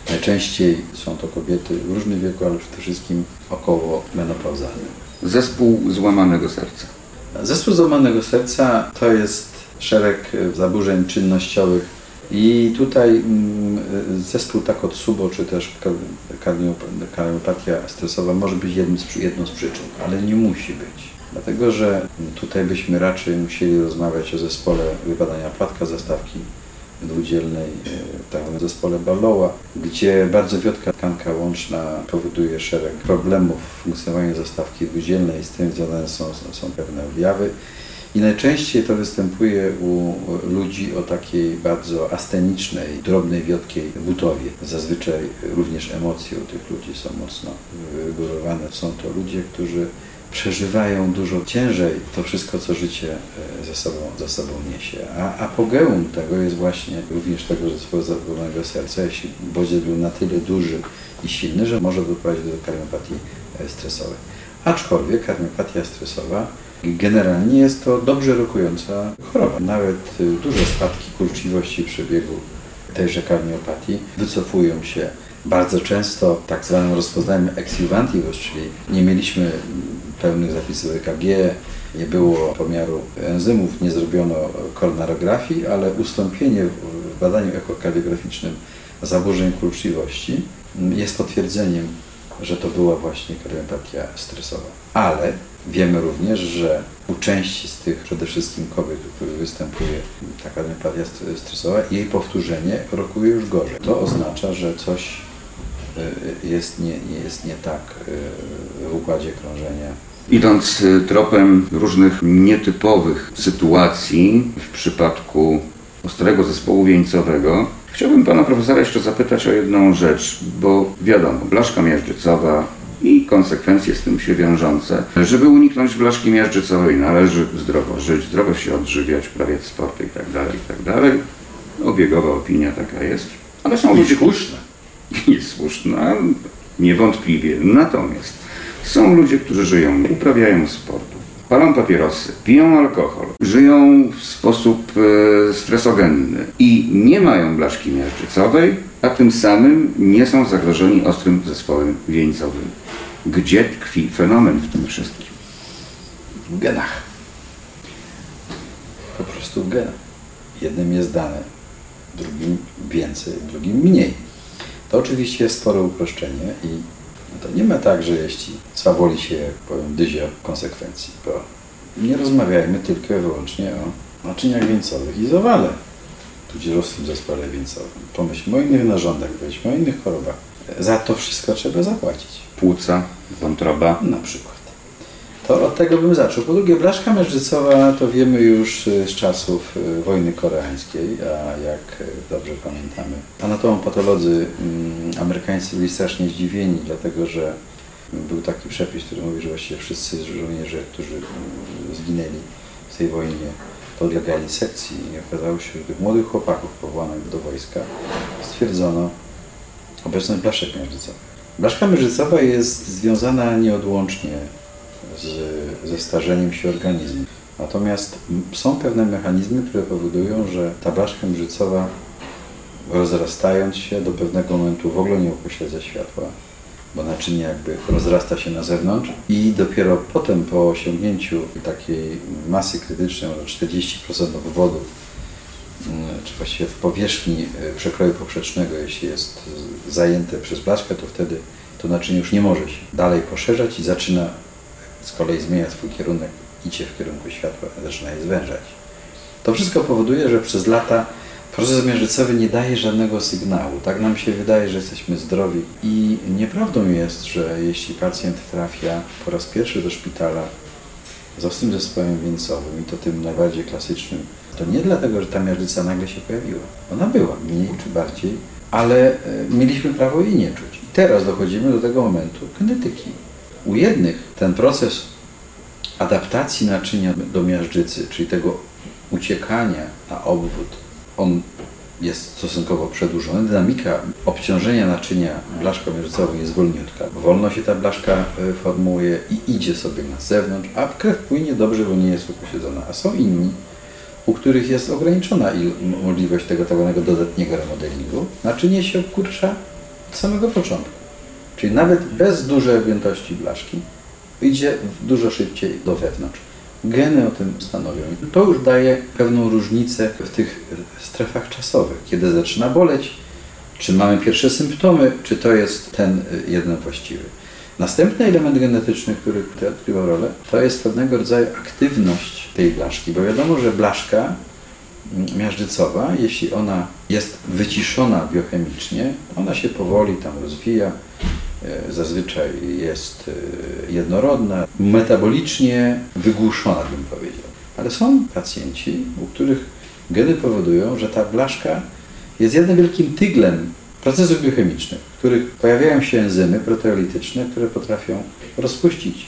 Najczęściej są to kobiety w różnym wieku, ale przede wszystkim około menopauzalnym. Zespół złamanego serca. Zespół złamanego serca to jest szereg e, zaburzeń czynnościowych i tutaj mm, e, zespół Takotsubo czy też kardiopatia stresowa może być z, jedną z przyczyn, ale nie musi być. Dlatego, że tutaj byśmy raczej musieli rozmawiać o zespole wybadania płatka zastawki dwudzielnej, e, tak zwanym zespole Ballowa, gdzie bardzo wiotka tkanka łączna powoduje szereg problemów w funkcjonowaniu zastawki dwudzielnej, z tym związane są, są pewne objawy. I najczęściej to występuje u ludzi o takiej bardzo astenicznej, drobnej, wiotkiej budowie. Zazwyczaj również emocje u tych ludzi są mocno wygórowane. Są to ludzie, którzy przeżywają dużo ciężej to wszystko, co życie e, ze sobą, ze sobą niesie. A apogeum tego jest właśnie również tego zespołu zawodowego serca, jeśli bodziec był na tyle duży i silny, że może doprowadzić do kardiopatii e, stresowej. Aczkolwiek kardiopatia stresowa generalnie jest to dobrze rokująca choroba. Nawet e, duże spadki kurczliwości przebiegu tejże kardiopatii wycofują się bardzo często tak zwanym rozpoznaniem ex czyli nie mieliśmy pełnych zapisów EKG, nie było pomiaru enzymów, nie zrobiono koronarografii, ale ustąpienie w badaniu ekokardiograficznym zaburzeń kurczliwości jest potwierdzeniem, że to była właśnie kardiopatia stresowa. Ale wiemy również, że u części z tych przede wszystkim kobiet, u których występuje ta kardiopatia stresowa, jej powtórzenie rokuje już gorzej. To oznacza, że coś jest nie, nie, jest nie tak y, w układzie krążenia Idąc y, tropem różnych nietypowych sytuacji w przypadku ostrego zespołu wieńcowego, chciałbym pana profesora jeszcze zapytać o jedną rzecz, bo wiadomo, blaszka miażdżycowa i konsekwencje z tym się wiążące. Żeby uniknąć blaszki miażdżycowej należy zdrowo żyć, zdrowo się odżywiać, uprawiać sport i tak dalej, i tak dalej. Obiegowa opinia taka jest. Ale są ludzie... Słuszne. Jest słuszna, niewątpliwie. Natomiast są ludzie, którzy żyją, uprawiają sport, palą papierosy, piją alkohol, żyją w sposób e, stresogenny i nie mają blaszki miażdżycowej, a tym samym nie są zagrożeni ostrym zespołem wieńcowym. Gdzie tkwi fenomen w tym wszystkim? W genach. Po prostu w genach. Jednym jest dane, drugim więcej, drugim mniej. To oczywiście jest spore uproszczenie i to nie ma tak, że jeśli swawoli się, powiem, dyzia konsekwencji, bo nie rozmawiajmy tylko i wyłącznie o naczyniach wieńcowych i zawale, tudzież o tym zespole wieńcowym. Pomyślmy o innych narządach, powiedzmy o innych chorobach. Za to wszystko trzeba zapłacić. Płuca, wątroba. Na przykład. To od tego bym zaczął. Po drugie, blaszka miażdżycowa to wiemy już z czasów y, wojny koreańskiej, a jak y, dobrze pamiętamy, anatomopatolodzy mm, amerykańscy byli strasznie zdziwieni, dlatego że był taki przepis, który mówi, że właściwie wszyscy żołnierze, którzy mm, zginęli w tej wojnie, podlegali sekcji i okazało się, że tych młodych chłopaków powołanych do wojska stwierdzono obecność blaszek miażdżycowych. Blaszka miażdżycowa jest związana nieodłącznie z, ze starzeniem się organizmu. Natomiast są pewne mechanizmy, które powodują, że ta blaszka mrzycowa rozrastając się do pewnego momentu w ogóle nie upośledza światła, bo naczynie jakby rozrasta się na zewnątrz i dopiero potem po osiągnięciu takiej masy krytycznej, może 40% obwodu, mm, czy właściwie w powierzchni e, przekroju poprzecznego, jeśli jest zajęte przez blaszkę, to wtedy to naczynie już nie może się dalej poszerzać i zaczyna z kolei zmienia swój kierunek, idzie w kierunku światła, zaczyna je zwężać. To wszystko powoduje, że przez lata proces miażdżycowy nie daje żadnego sygnału. Tak nam się wydaje, że jesteśmy zdrowi i nieprawdą jest, że jeśli pacjent trafia po raz pierwszy do szpitala z ostrym zespołem wieńcowym i to tym najbardziej klasycznym, to nie dlatego, że ta miażdżyca nagle się pojawiła. Ona była, mniej czy bardziej, ale e, mieliśmy prawo jej nie czuć. I teraz dochodzimy do tego momentu kinetyki. U jednych ten proces adaptacji naczynia do miażdżycy, czyli tego uciekania na obwód, on jest stosunkowo przedłużony. Dynamika obciążenia naczynia blaszką miażdżycową jest wolniutka. Wolno się ta blaszka e, formułuje i idzie sobie na zewnątrz, a krew płynie dobrze, bo nie jest uposiedzona. A są inni, u których jest ograniczona możliwość tego tak zwanego dodatniego remodelingu. Naczynie się obkurcza od samego początku. Czyli nawet bez dużej objętości blaszki idzie dużo szybciej do wewnątrz. Geny o tym stanowią. To już daje pewną różnicę w tych strefach czasowych, kiedy zaczyna boleć, czy mamy pierwsze symptomy, czy to jest ten jeden właściwy. Następny element genetyczny, który tutaj odgrywa rolę, to jest pewnego rodzaju aktywność tej blaszki, bo wiadomo, że blaszka miażdżycowa, jeśli ona jest wyciszona biochemicznie, ona się powoli tam rozwija, zazwyczaj jest e, jednorodna, metabolicznie wygłuszona, bym powiedział. Ale są pacjenci, u których geny powodują, że ta blaszka jest jednym wielkim tyglem procesów biochemicznych, w których pojawiają się enzymy proteolityczne, które potrafią rozpuścić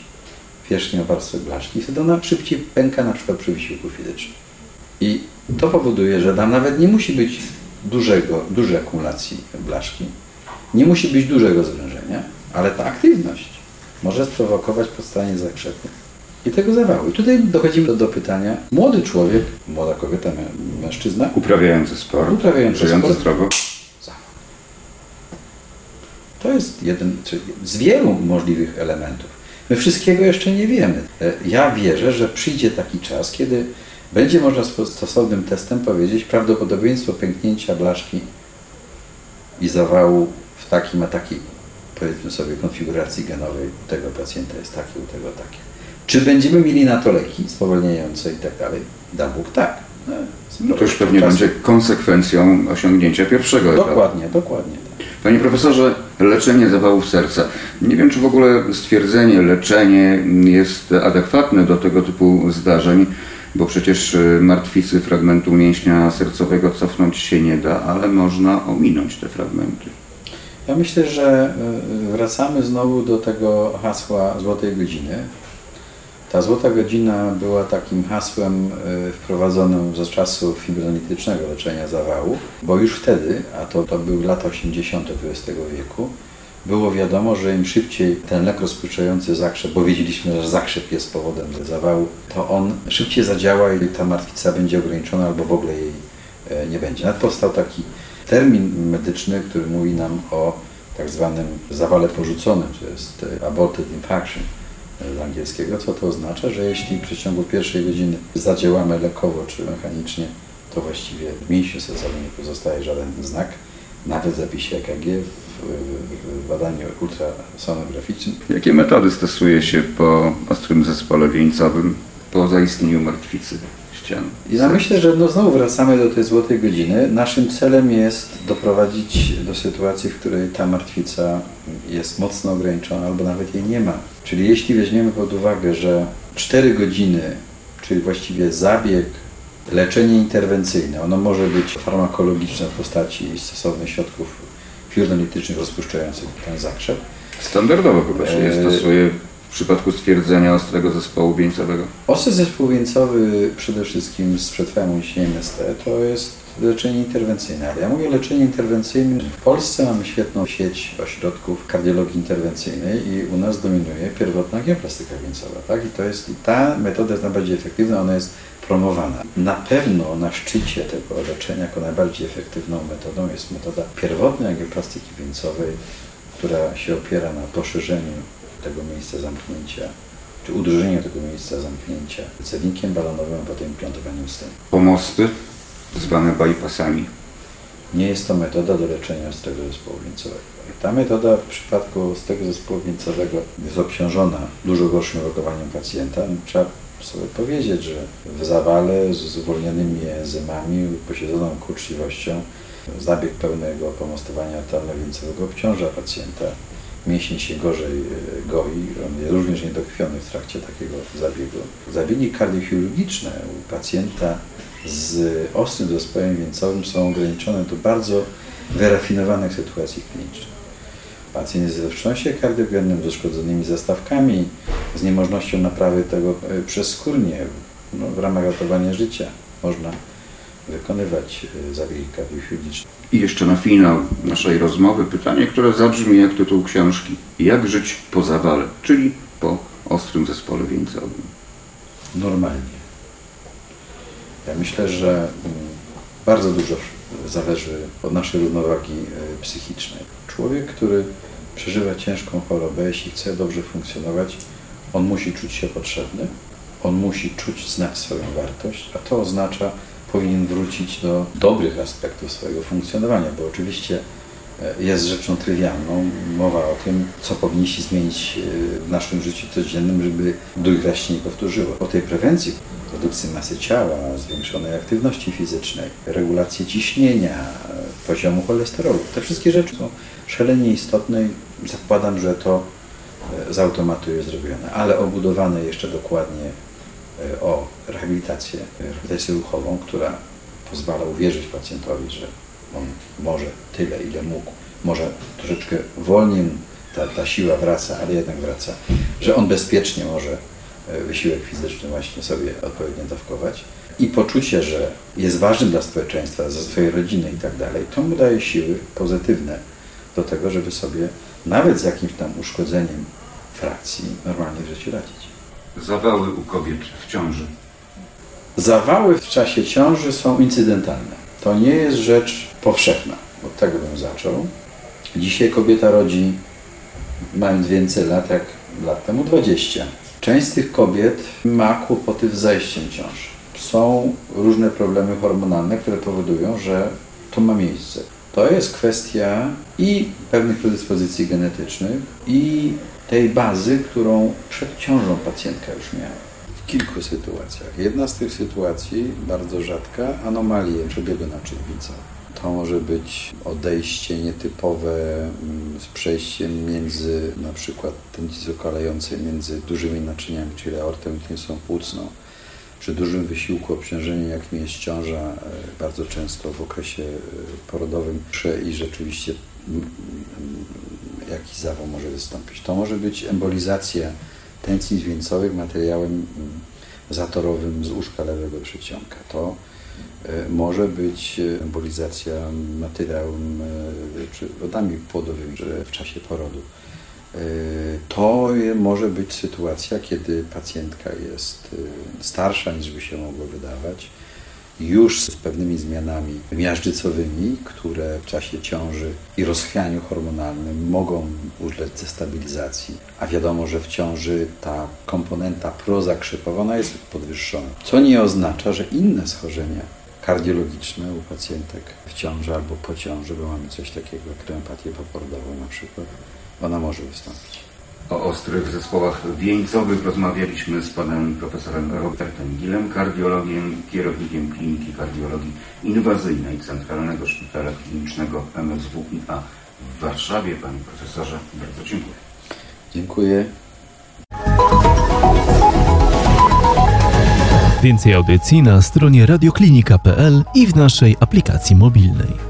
wierzchnią warstwę blaszki i wtedy ona szybciej pęka na przykład przy wysiłku fizycznym. I to powoduje, że tam nawet nie musi być dużego, dużej akumulacji blaszki, nie musi być dużego zwężenia, ale ta aktywność może sprowokować powstanie zakrzepu i tego zawału. I tutaj dochodzimy do, do pytania, młody człowiek, młoda kobieta, mężczyzna, Uprawiający sport, Uprawiający sport. zdrowo. To jest jeden z wielu możliwych elementów. My wszystkiego jeszcze nie wiemy. E, Ja wierzę, że przyjdzie taki czas, kiedy będzie można stosownym testem powiedzieć prawdopodobieństwo pęknięcia blaszki i zawału w takim a takiej, powiedzmy sobie, konfiguracji genowej tego pacjenta jest takie, u tego takie. Czy będziemy mieli na to leki spowalniające i tak dalej? Da Bóg tak. No, No to już pewnie czasu. będzie konsekwencją osiągnięcia pierwszego etapu. Dokładnie, dokładnie. tak. Panie profesorze, leczenie zawałów serca. Nie wiem, czy w ogóle stwierdzenie leczenie jest adekwatne do tego typu zdarzeń, bo przecież y, martwicy fragmentu mięśnia sercowego cofnąć się nie da, ale można ominąć te fragmenty. Ja myślę, że y, wracamy znowu do tego hasła złotej godziny. Ta złota godzina była takim hasłem y, wprowadzonym za czasów fibronitycznego leczenia zawału, bo już wtedy, a to, to były lata 80. XX wieku, było wiadomo, że im szybciej ten lek rozpuszczający zakrzep, bo wiedzieliśmy, że zakrzep jest powodem zawału, to on szybciej zadziała i ta martwica będzie ograniczona albo w ogóle jej e, nie będzie. Nawet powstał taki termin medyczny, który mówi nam o tak zwanym zawale porzuconym, to jest e, aborted infarction e, z angielskiego, co to oznacza, że jeśli w przeciągu pierwszej godziny zadziałamy lekowo czy mechanicznie, to właściwie w mięśniu sercowym nie pozostaje żaden znak, nawet w zapisie EKG, w, w, w badaniu ultrasonograficznym. Jakie metody stosuje się po ostrym zespole wieńcowym, po zaistnieniu martwicy ścian? Ja myślę, że no znowu wracamy do tej złotej godziny. Naszym celem jest doprowadzić do sytuacji, w której ta martwica jest mocno ograniczona albo nawet jej nie ma. Czyli jeśli weźmiemy pod uwagę, że 4 godziny, czyli właściwie zabieg, leczenie interwencyjne, ono może być farmakologiczne w postaci stosownych środków fibronitycznych rozpuszczających ten zakrzep, Standardowo chyba się je Eee. stosuje w przypadku stwierdzenia ostrego zespołu wieńcowego. Ostry zespół wieńcowy przede wszystkim z przetrwałym uniesieniem ST to jest leczenie interwencyjne. Ale ja mówię leczenie interwencyjne. W Polsce mamy świetną sieć ośrodków kardiologii interwencyjnej i u nas dominuje pierwotna angioplastyka wieńcowa. Tak? I to jest, i ta metoda jest najbardziej efektywna, ona jest promowana. Na pewno na szczycie tego leczenia jako najbardziej efektywną metodą jest metoda pierwotnej angioplastyki wieńcowej, która się opiera na poszerzeniu tego miejsca zamknięcia czy udrożeniu tego miejsca zamknięcia cewnikiem balonowym, a potem implantowaniem stenu. Pomosty, zwane bypassami. Nie jest to metoda do leczenia ostrego zespołu wieńcowego. Ta metoda w przypadku ostrego zespołu wieńcowego jest obciążona dużo gorszym rokowaniem pacjenta. Trzeba sobie powiedzieć, że w zawale z uwolnionymi enzymami, posiedzoną kurczliwością, zabieg pełnego pomostowania arterialno-wieńcowego obciąża pacjenta. Mięsień się gorzej e, goi, on jest również niedokrwiony w trakcie takiego zabiegu. Zabiegi kardiochirurgiczne u pacjenta z ostrym zespołem wieńcowym są ograniczone do bardzo wyrafinowanych sytuacji klinicznych. Pacjent jest ze wstrząsie kardiogennym, z uszkodzonymi zastawkami, z niemożnością naprawy tego e, przez skórnie. No, w ramach ratowania życia można wykonywać e, zabiegi kardiochirurgiczne. I jeszcze na finał naszej rozmowy pytanie, które zabrzmi jak tytuł książki. Jak żyć po zawale, czyli po ostrym zespole wieńcowym. normalnie. Ja myślę, że mm, bardzo dużo zależy od naszej równowagi e, psychicznej. Człowiek, który przeżywa ciężką chorobę, jeśli chce dobrze funkcjonować, on musi czuć się potrzebny, on musi czuć, znać swoją wartość, a to oznacza, powinien wrócić do dobrych aspektów swojego funkcjonowania, bo oczywiście e, jest rzeczą trywialną. Mowa o tym, co powinniśmy zmienić e, w naszym życiu codziennym, żeby dojrzeć się nie powtórzyło. O tej prewencji redukcji masy ciała, zwiększonej aktywności fizycznej, regulacji ciśnienia, e, poziomu cholesterolu. Te wszystkie rzeczy są szalenie istotne i zakładam, że to z automatu jest zrobione, ale obudowane jeszcze dokładnie o rehabilitację, e, rehabilitację ruchową, która pozwala uwierzyć pacjentowi, że on może tyle, ile mógł, może troszeczkę wolniej ta, ta siła wraca, ale jednak wraca, że on bezpiecznie może e, wysiłek fizyczny właśnie sobie odpowiednio dawkować i poczucie, że jest ważny dla społeczeństwa, dla swojej rodziny i tak dalej, to mu daje siły pozytywne do tego, żeby sobie nawet z jakimś tam uszkodzeniem frakcji normalnie w życiu radzić. Zawały u kobiet w ciąży. Zawały w czasie ciąży są incydentalne. To nie jest rzecz powszechna. Od tego bym zaczął. Dzisiaj kobieta rodzi mając więcej lat jak lat temu 20. Część z tych kobiet ma kłopoty z zajściem ciąży. Są różne problemy hormonalne, które powodują, że to ma miejsce. To jest kwestia i pewnych predyspozycji genetycznych, i tej bazy, którą przed ciążą pacjentka już miała. Kilku sytuacjach. Jedna z tych sytuacji, bardzo rzadka, anomalie przebiegu naczynwica. To może być odejście nietypowe mm, z przejściem między na przykład tętnicy okalającej między dużymi naczyniami, czyli aortą i tętnicą płucną. Przy dużym wysiłku obciążenia, jakim jest ciąża, e, bardzo często w okresie e, porodowym i rzeczywiście mm, mm, jakiś zawał może wystąpić. To może być embolizacja tętnic wieńcowych materiałem mm, zatorowym z łóżka lewego przedsionka. To e, może być embolizacja materiałem czy wodami płodowymi w czasie porodu. E, To może być sytuacja, kiedy pacjentka jest e, starsza niż by się mogło wydawać, już z pewnymi zmianami miażdżycowymi, które w czasie ciąży i rozchwianiu hormonalnym mogą ulec destabilizacji. A wiadomo, że w ciąży ta komponenta prozakrzepowa ona jest podwyższona. Co nie oznacza, że inne schorzenia kardiologiczne u pacjentek w ciąży albo po ciąży, bo mamy coś takiego jak reempatię poporodową na przykład, ona może wystąpić. O ostrych zespołach wieńcowych rozmawialiśmy z panem profesorem Robertem Gilem, kardiologiem, kierownikiem Kliniki Kardiologii Inwazyjnej Centralnego Szpitala Klinicznego MSWiA w Warszawie. Panie profesorze, bardzo dziękuję. Dziękuję. Więcej audycji na stronie radioklinika.pl i w naszej aplikacji mobilnej.